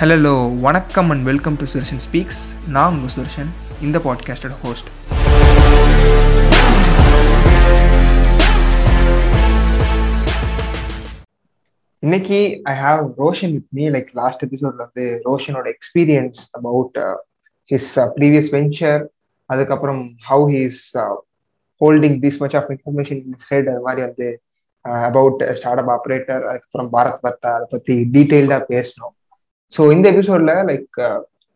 Hello வணக்கம் and welcome to Sudarshan speaks நான் உங்கள் சுதர்ஷன் இந்த பாட்காஸ்டோட ஹோஸ்ட் இன்னைக்கு I have Roshan with me like last எபிசோட்ல வந்து ரோஷனோட experience about his previous venture அதுக்கப்புறம் how he's holding this much of information in head அது மாதிரி வந்து அபவுட் ஸ்டார்ட் அப் ஆப்ரேட்டர் அதுக்கப்புறம் பாரத் பர்த்தா அதை பத்தி டீட்டெயில்டாக பேசணும் ஸோ இந்த எபிசோட்ல லைக்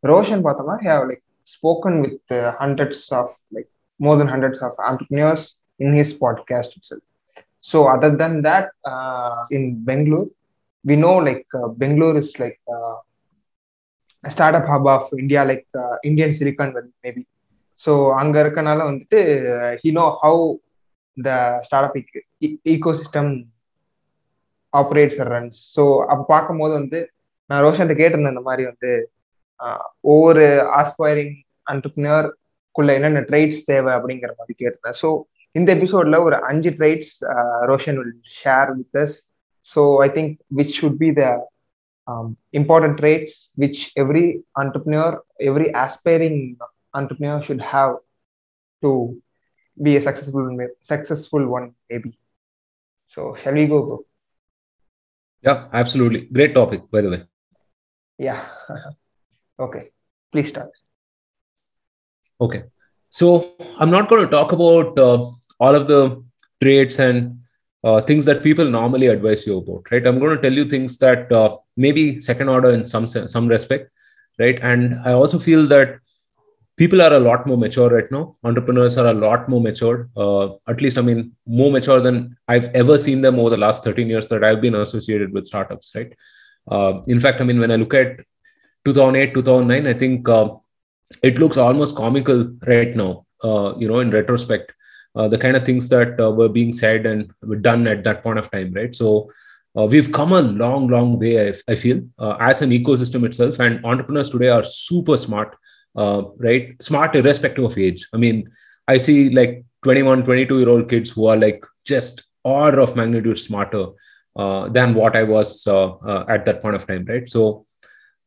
ரோஷன் பார்த்தோம்னா have like spoken with hundreds of like more then hundreds of entrepreneurs in his podcast itself so other than that, in Bangalore we we know like uh, Bangalore is like uh, a startup hub of India, like uh, Indian Silicon Valley maybe. So அங்கே இருக்கனால வந்துட்டு he know how the startup ecosystem operates runs so அப்போ பார்க்கும்போது வந்து நான் ரோஷன்ட்ட கேட்டிருந்தேன் இந்த மாதிரி வந்து ஒவ்வொரு ஆஸ்பைரிங் அண்டர்பிரினர் என்னென்ன ட்ரைட்ஸ் தேவை அப்படிங்கிற மாதிரி கேட்டிருந்தேன் ஸோ இந்த எபிசோட்ல ஒரு அஞ்சு traits Roshan will share with us so I think which should be the important traits which every entrepreneur every aspiring entrepreneur should have to be a successful successful one maybe so shall we go bro yeah absolutely great topic by the way yeah okay please start okay so i'm not going to talk about uh, all of the traits and uh, things that people normally advise you about right i'm going to tell you things that uh, maybe second order in some some respect right and i also feel that people are a lot more mature right now. Entrepreneurs are a lot more mature. Uh, at least, I mean, more mature than I've ever seen them over the last 13 years that I've been associated with startups, right? Uh, in fact, I mean, when I look at 2008, 2009, I think uh, it looks almost comical right now, you know, in retrospect, the kind of things that were being said and were done at that point of time, right? So, we've come a long, long way, I, I feel, as an ecosystem itself. And entrepreneurs today are super smart uh, right smart irrespective of age i mean i see like 21 22 year old kids who are like just order of magnitude smarter uh, than what i was uh, at that point of time right? So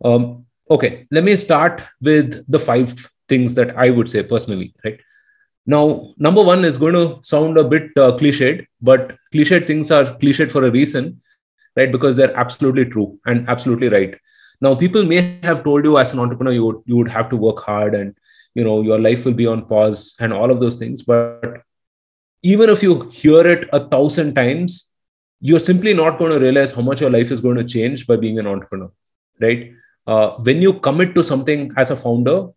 um, okay let me start with the five things that i would say personally right? Now number one is going to sound a bit uh, cliched but cliched things are cliched for a reason right? Because they're absolutely true and absolutely right. Now people may have told you as an entrepreneur you would, you would have to work hard and you know your life will be on pause and all of those things but even if you hear it a thousand times you're simply not going to realize how much your life is going to change by being an entrepreneur right? Uh, when you commit to something as a founder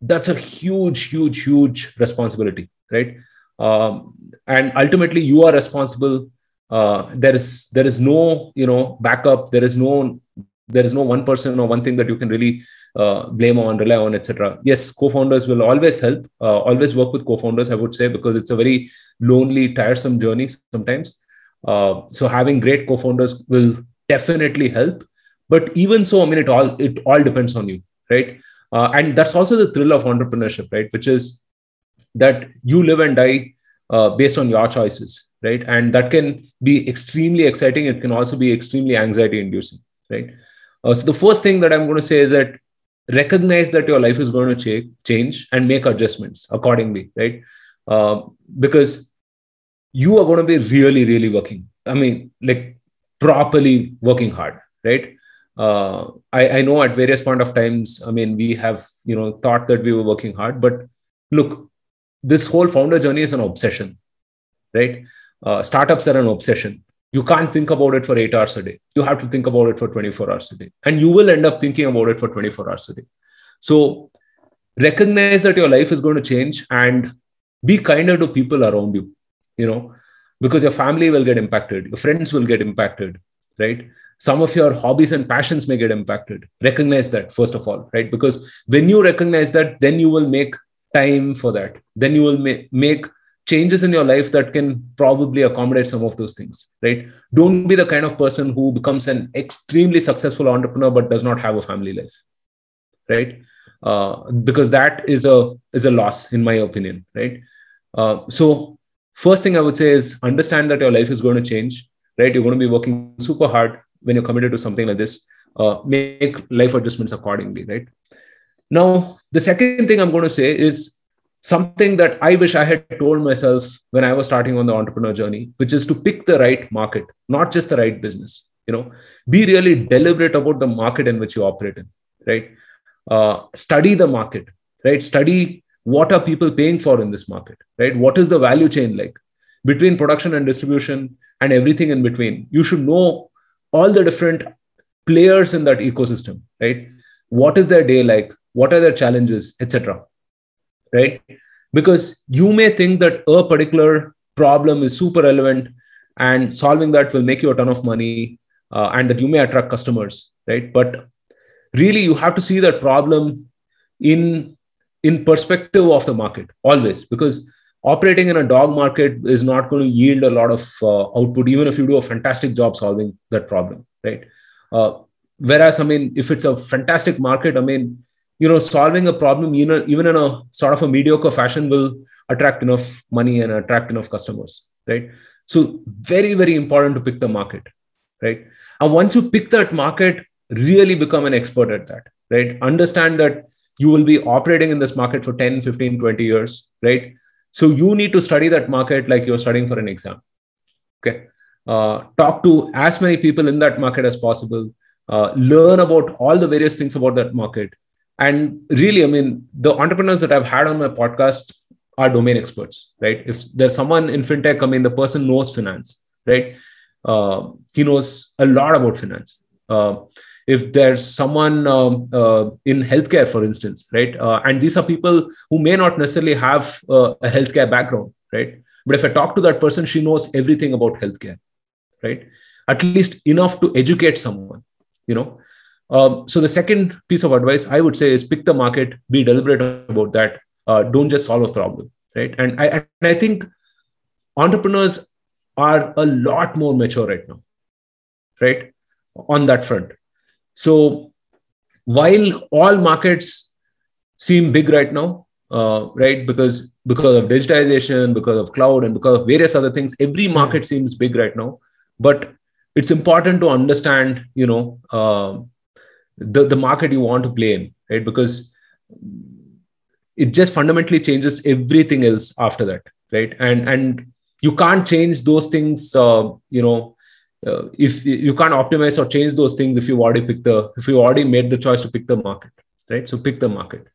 that's a huge huge huge responsibility right? Um, and ultimately you are responsible. Uh, there is there is no you know backup. There is no there is no one person or one thing that you can really uh, blame on rely on etc yes co-founders will always help. Uh, always work with co-founders i would say because it's a very lonely tiresome journey sometimes uh, so having great co-founders will definitely help. But even so i mean it all it all depends on you right? And that's also the thrill of entrepreneurship right? Which is that you live and die based on your choices right? And that can be extremely exciting. It can also be extremely anxiety inducing right? Uh, so the first thing that I'm going to say is that recognize that your life is going to ch- change and make adjustments accordingly, right? Uh, because you are going to be really, really working. I mean, like properly working hard, right? Uh, I, I know at various point of times, I mean, we have you know thought that we were working hard, but look, this whole founder journey is an obsession, right? Uh, startups are an obsession you can't think about it for eight hours a day. You have to think about it for 24 hours a day. And you will end up thinking about it for 24 hours a day. So recognize that your life is going to change and be kinder to people around you, you know, because your family will get impacted, your friends will get impacted, right? Some of your hobbies and passions may get impacted. Recognize that, first of all, right? Because when you recognize that, then you will make time for that. Then you will ma- make changes in your life that can probably accommodate some of those things right don't be the kind of person who becomes an extremely successful entrepreneur but does not have a family life right uh, because that is a is a loss in my opinion right uh, so first thing i would say is understand that your life is going to change right? You're going to be working super hard when you're committed to something like this uh, make life adjustments accordingly right? Now the second thing i'm going to say is something that i wish i had told myself when i was starting on the entrepreneur journey which is to pick the right market not just the right business you know? Be really deliberate about the market in which you operate in right? Uh, study the market right? Study what are people paying for in this market right? What is the value chain like between production and distribution and everything in between? You should know all the different players in that ecosystem right? What is their day like? What are their challenges etc right? Because you may think that a particular problem is super relevant and solving that will make you a ton of money uh, and that you may attract customers right? But really you have to see that problem in in perspective of the market always because operating in a dog market is not going to yield a lot of uh, output even if you do a fantastic job solving that problem right? Uh, whereas i mean if it's a fantastic market i mean you know solving a problem you know even in a sort of a mediocre fashion will attract enough money and attract enough customers right? So very very important to pick the market right? And once you pick that market really become an expert at that right? Understand that you will be operating in this market for 10 15 20 years right? So you need to study that market like you're studying for an exam okay? Uh, talk to as many people in that market as possible. Uh, learn about all the various things about that market. And really i mean the entrepreneurs that i've had on my podcast are domain experts right? If there's someone in fintech i mean the person knows finance right? Uh, he knows a lot about finance. Uh, if there's someone um, uh, in healthcare, for instance, right? Uh, and these are people who may not necessarily have uh, a healthcare background, right? But if I talk to that person, she knows everything about healthcare, right? At least enough to educate someone, you know. Um, so the second piece of advice I would say is pick the market, be deliberate about that. Uh, don't just solve a problem, right? And I, and I think entrepreneurs are a lot more mature right now, right? On that front so while all markets seem big right now, uh, right, because because of digitization, because of cloud, and because of various other things, every hmm. market seems big right now. But it's important to understand, you know, uh, the the market you want to play in, right? Because it just fundamentally changes everything else after that, right? And and you can't change those things, uh, you know, uh, if you can't optimize or change those things if you already picked the if you already made the choice to pick the market right? So pick the market.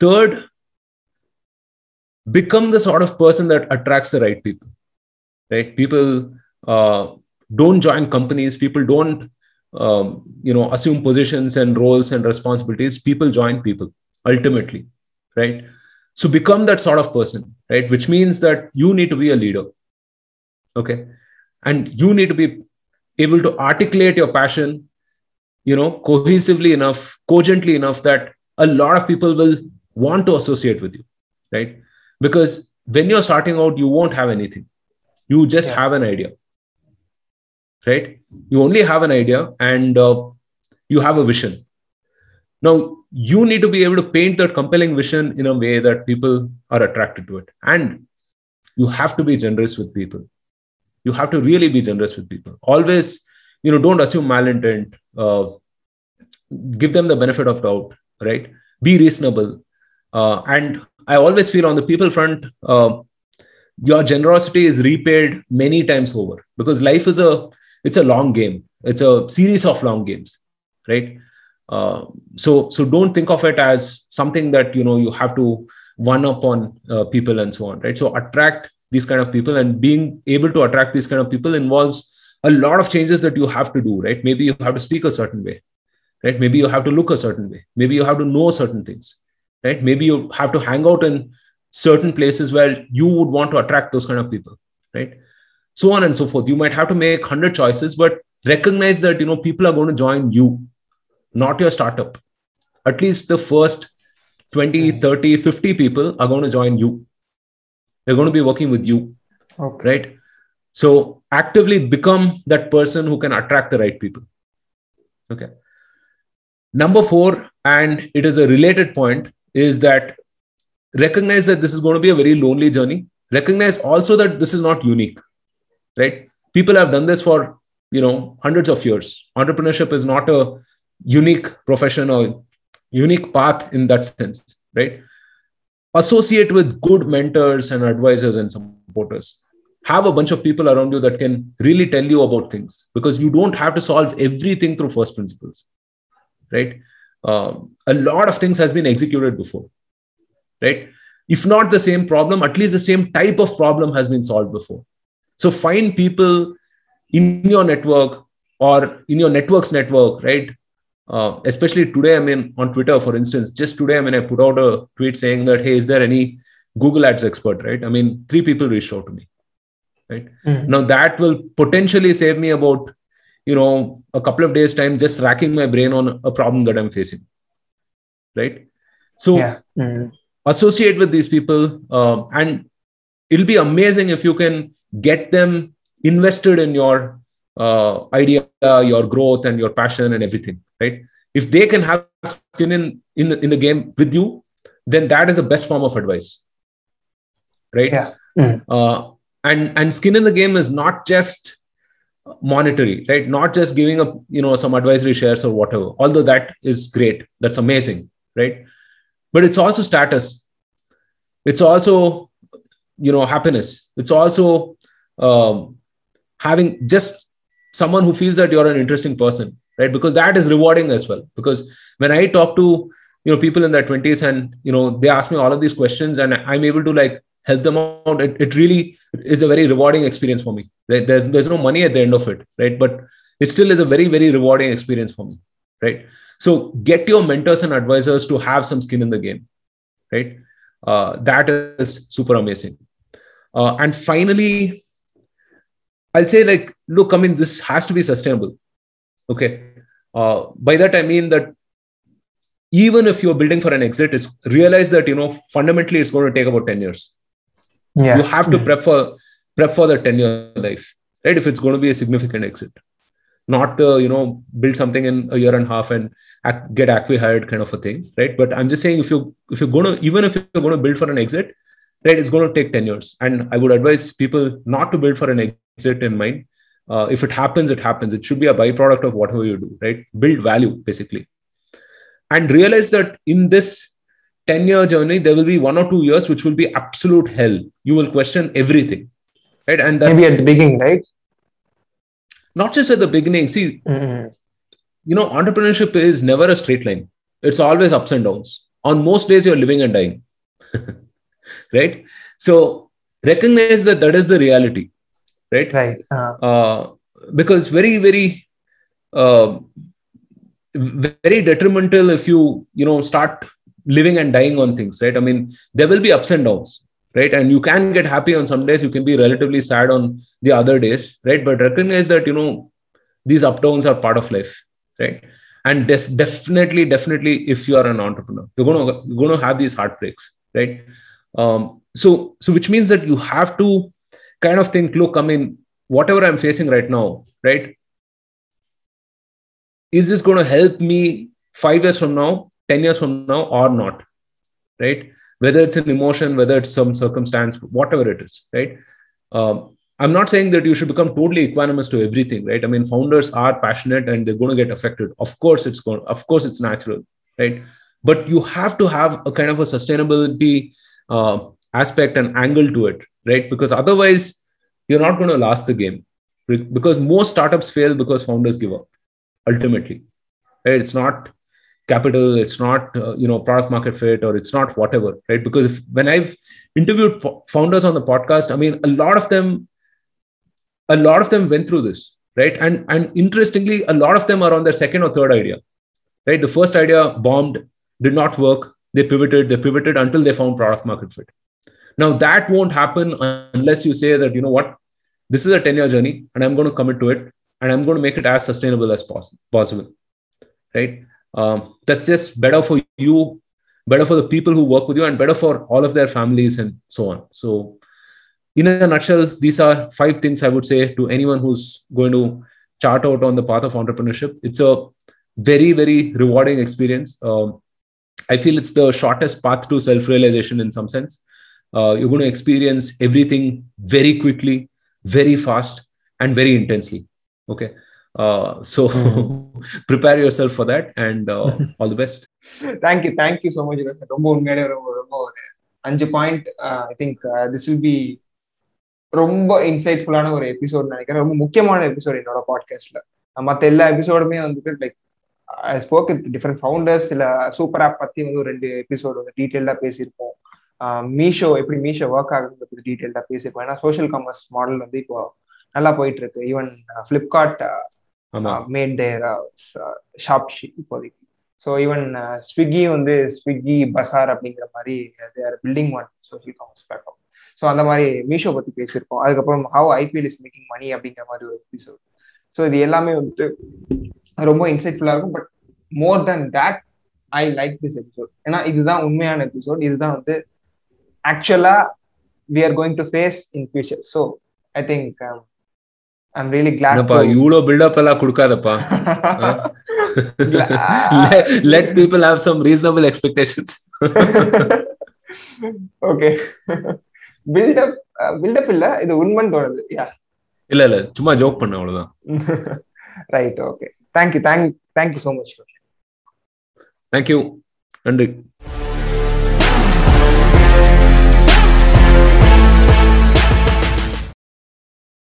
Third become the sort of person that attracts the right people right? People uh, don't join companies. People don't um, you know assume positions and roles and responsibilities. People join people ultimately right? So become that sort of person right? Which means that you need to be a leader okay and you need to be able to articulate your passion you know cohesively enough cogently enough that a lot of people will want to associate with you right? Because when you're starting out you won't have anything. You just yeah. have an idea right? You only have an idea and uh, you have a vision. Now you need to be able to paint that compelling vision in a way that people are attracted to it. And you have to be generous with people you have to really be generous with people. Always you know don't assume malintent uh, give them the benefit of doubt right? Be reasonable. Uh, and i always feel on the people front uh, your generosity is repaid many times over because life is a it's a long game. It's a series of long games right? Uh, so so don't think of it as something that you know you have to one up on uh, people and so on right? So attract these kind of people and being able to attract these kind of people involves a lot of changes that you have to do right? Maybe you have to speak a certain way right? Maybe you have to look a certain way. Maybe you have to know certain things right? Maybe you have to hang out in certain places where you would want to attract those kind of people right? So on and so forth. You might have to make 100 choices but recognize that you know people are going to join you not your startup. At least the first 20 30 50 people are going to join you they're going to be working with you. Okay. right? So actively become that person who can attract the right people. Okay. Number 4 and it is a related point is that recognize that this is going to be a very lonely journey. Recognize also that this is not unique. Right? People have done this for you know hundreds of years. Entrepreneurship is not a unique profession or unique path in that sense. Right associate with good mentors and advisors and supporters. Have a bunch of people around you that can really tell you about things because you don't have to solve everything through first principles right? Um, a lot of things has been executed before right? If not the same problem at least the same type of problem has been solved before. So find people in your network or in your network's network right uh, especially today i mean on twitter for instance just today i mean i put out a tweet saying that hey is there any google ads expert right i mean three people reached out to me right mm. now that will potentially save me about you know a couple of days time just racking my brain on a problem that i'm facing right so yeah. mm. associate with these people uh, and it'll be amazing if you can get them invested in your uh, idea your growth and your passion and everything right? If they can have skin in in the, in the game with you then that is the best form of advice right? Yeah. Mm. uh, and and skin in the game is not just monetary right? Not just giving up you know some advisory shares or whatever although that is great. That's amazing right? But it's also status. It's also you know happiness. It's also um, having just someone who feels that you're an interesting person right? Because that is rewarding as well. Because when i talk to you know people in their 20s and you know they ask me all of these questions and i'm able to like help them out it, it really is a very rewarding experience for me. There's there's no money at the end of it right? But it still is a very very rewarding experience for me right? So get your mentors and advisors to have some skin in the game right? Uh, that is super amazing. Uh, and finally i'll say like look i mean this has to be sustainable okay. Uh, by that i mean that even if you're building for an exit it's realize that you know fundamentally it's going to take about 10 years. Yeah. you have to prep for prep for the 10 year life right? If it's going to be a significant exit. Not the you know build something in a year and a half and ac- get acqui-hired kind of a thing right? But i'm just saying if you if you're going to even if you're going to build for an exit right it's going to take 10 years. And i would advise people not to build for an exit in mind uh, if it happens it happens. It should be a byproduct of whatever you do right? Build value basically. And realize that in this 10 year journey there will be one or two years which will be absolute hell. You will question everything right? And that's maybe at the beginning right? Not just at the beginning. See mm-hmm. you know entrepreneurship is never a straight line. It's always ups and downs. On most days you're living and dying right? So recognize that that is the reality right? Right uh-huh. uh, because very very uh, very detrimental if you you know start living and dying on things right? I mean there will be ups and downs right? And you can get happy on some days you can be relatively sad on the other days right? But recognize that you know these up downs are part of life right? And def- definitely definitely if you are an entrepreneur you're going to you're to have these heartbreaks right? Um, so so which means that you have to kind of think look i mean whatever i'm facing right now right? Is this going to help me five years from now 10 years from now or not right? Whether it's an emotion whether it's some circumstance whatever it is right? Um, i'm not saying that you should become totally equanimous to everything right? I mean founders are passionate and they're going to get affected. Of course it's going of course it's natural right? But you have to have a kind of a sustainability uh, aspect and angle to it right? Because otherwise you're not going to last the game. Because most startups fail because founders give up ultimately right? It's not capital it's not uh, you know product market fit or it's not whatever right? Because if, when i've interviewed founders on the podcast i mean a lot of them a lot of them went through this right? And and interestingly a lot of them are on their second or third idea right? The first idea bombed did not work. They pivoted they pivoted until they found product market fit now that won't happen unless you say that you know what? This is a 10 year journey and i'm going to commit to it and i'm going to make it as sustainable as possible right? Um, that's just better for you better for the people who work with you and better for all of their families and so on. So in a nutshell these are five things i would say to anyone who's going to chart out on the path of entrepreneurship. It's a very very rewarding experience. Um, i feel it's the shortest path to self-realization in some sense uh, you're going to experience everything very quickly very fast and very intensely. Okay so prepare yourself for that and all the best thank you thank you so much ரொம்ப உண்மையிலே ரொம்ப ரொம்ப ஒரு அஞ்சு point I think this will be ரொம்ப இன்சைட்ஃபுல்லான ஒரு episode நினைக்கிறேன். ரொம்ப முக்கியமான எபிசோட் என்னோட பாட்காஸ்ட்ல மற்ற எல்லா எபிசோடுமே வந்துட்டு like spoke with different founders இல்ல சூப்பர் ஆப் பத்தி வந்து ஒரு ரெண்டு எபிசோடு வந்து டீட்டெயில்டா பேசியிருப்போம். மீஷோ எப்படி மீஷோ ஒர்க் ஆகுறது பத்தி டீட்டெயில்டா பேசியிருப்போம். ஏன்னா சோஷியல் காமர்ஸ் மாடல் வந்து இப்போ நல்லா போயிட்டு இருக்கு even Flipkart made their shop இப்போதைக்கு. ஸோ ஈவன் ஸ்விக்கி வந்து ஸ்விக்கி பசார் அப்படிங்கிற மாதிரி their building one social commerce platform so அந்த மாதிரி மீஷோ பத்தி பேசியிருக்கோம் அதுக்கப்புறம் how IPL is making money அப்படிங்கிற மாதிரி ஒரு எபிசோட் ஸோ இது எல்லாமே வந்துட்டு ரொம்ப இன்சைட்ஃபுல்லாக இருக்கும். But more than that I like this episode ஏன்னா இதுதான் உண்மையான எபிசோட் இதுதான் வந்து actually we are going to face in future. So I think um, I'm really glad பா இவ்ளோ பில்டப் எல்லாம் கொடுக்காதப்பா. Let people have some reasonable expectations okay buildup buildup இல்ல இது உண்மைன்னு தோணுது. யா இல்ல இல்ல சும்மா ஜோக் பண்ண அவ்வளவுதான். Right okay thank you thank thank you so much thank you நன்றி.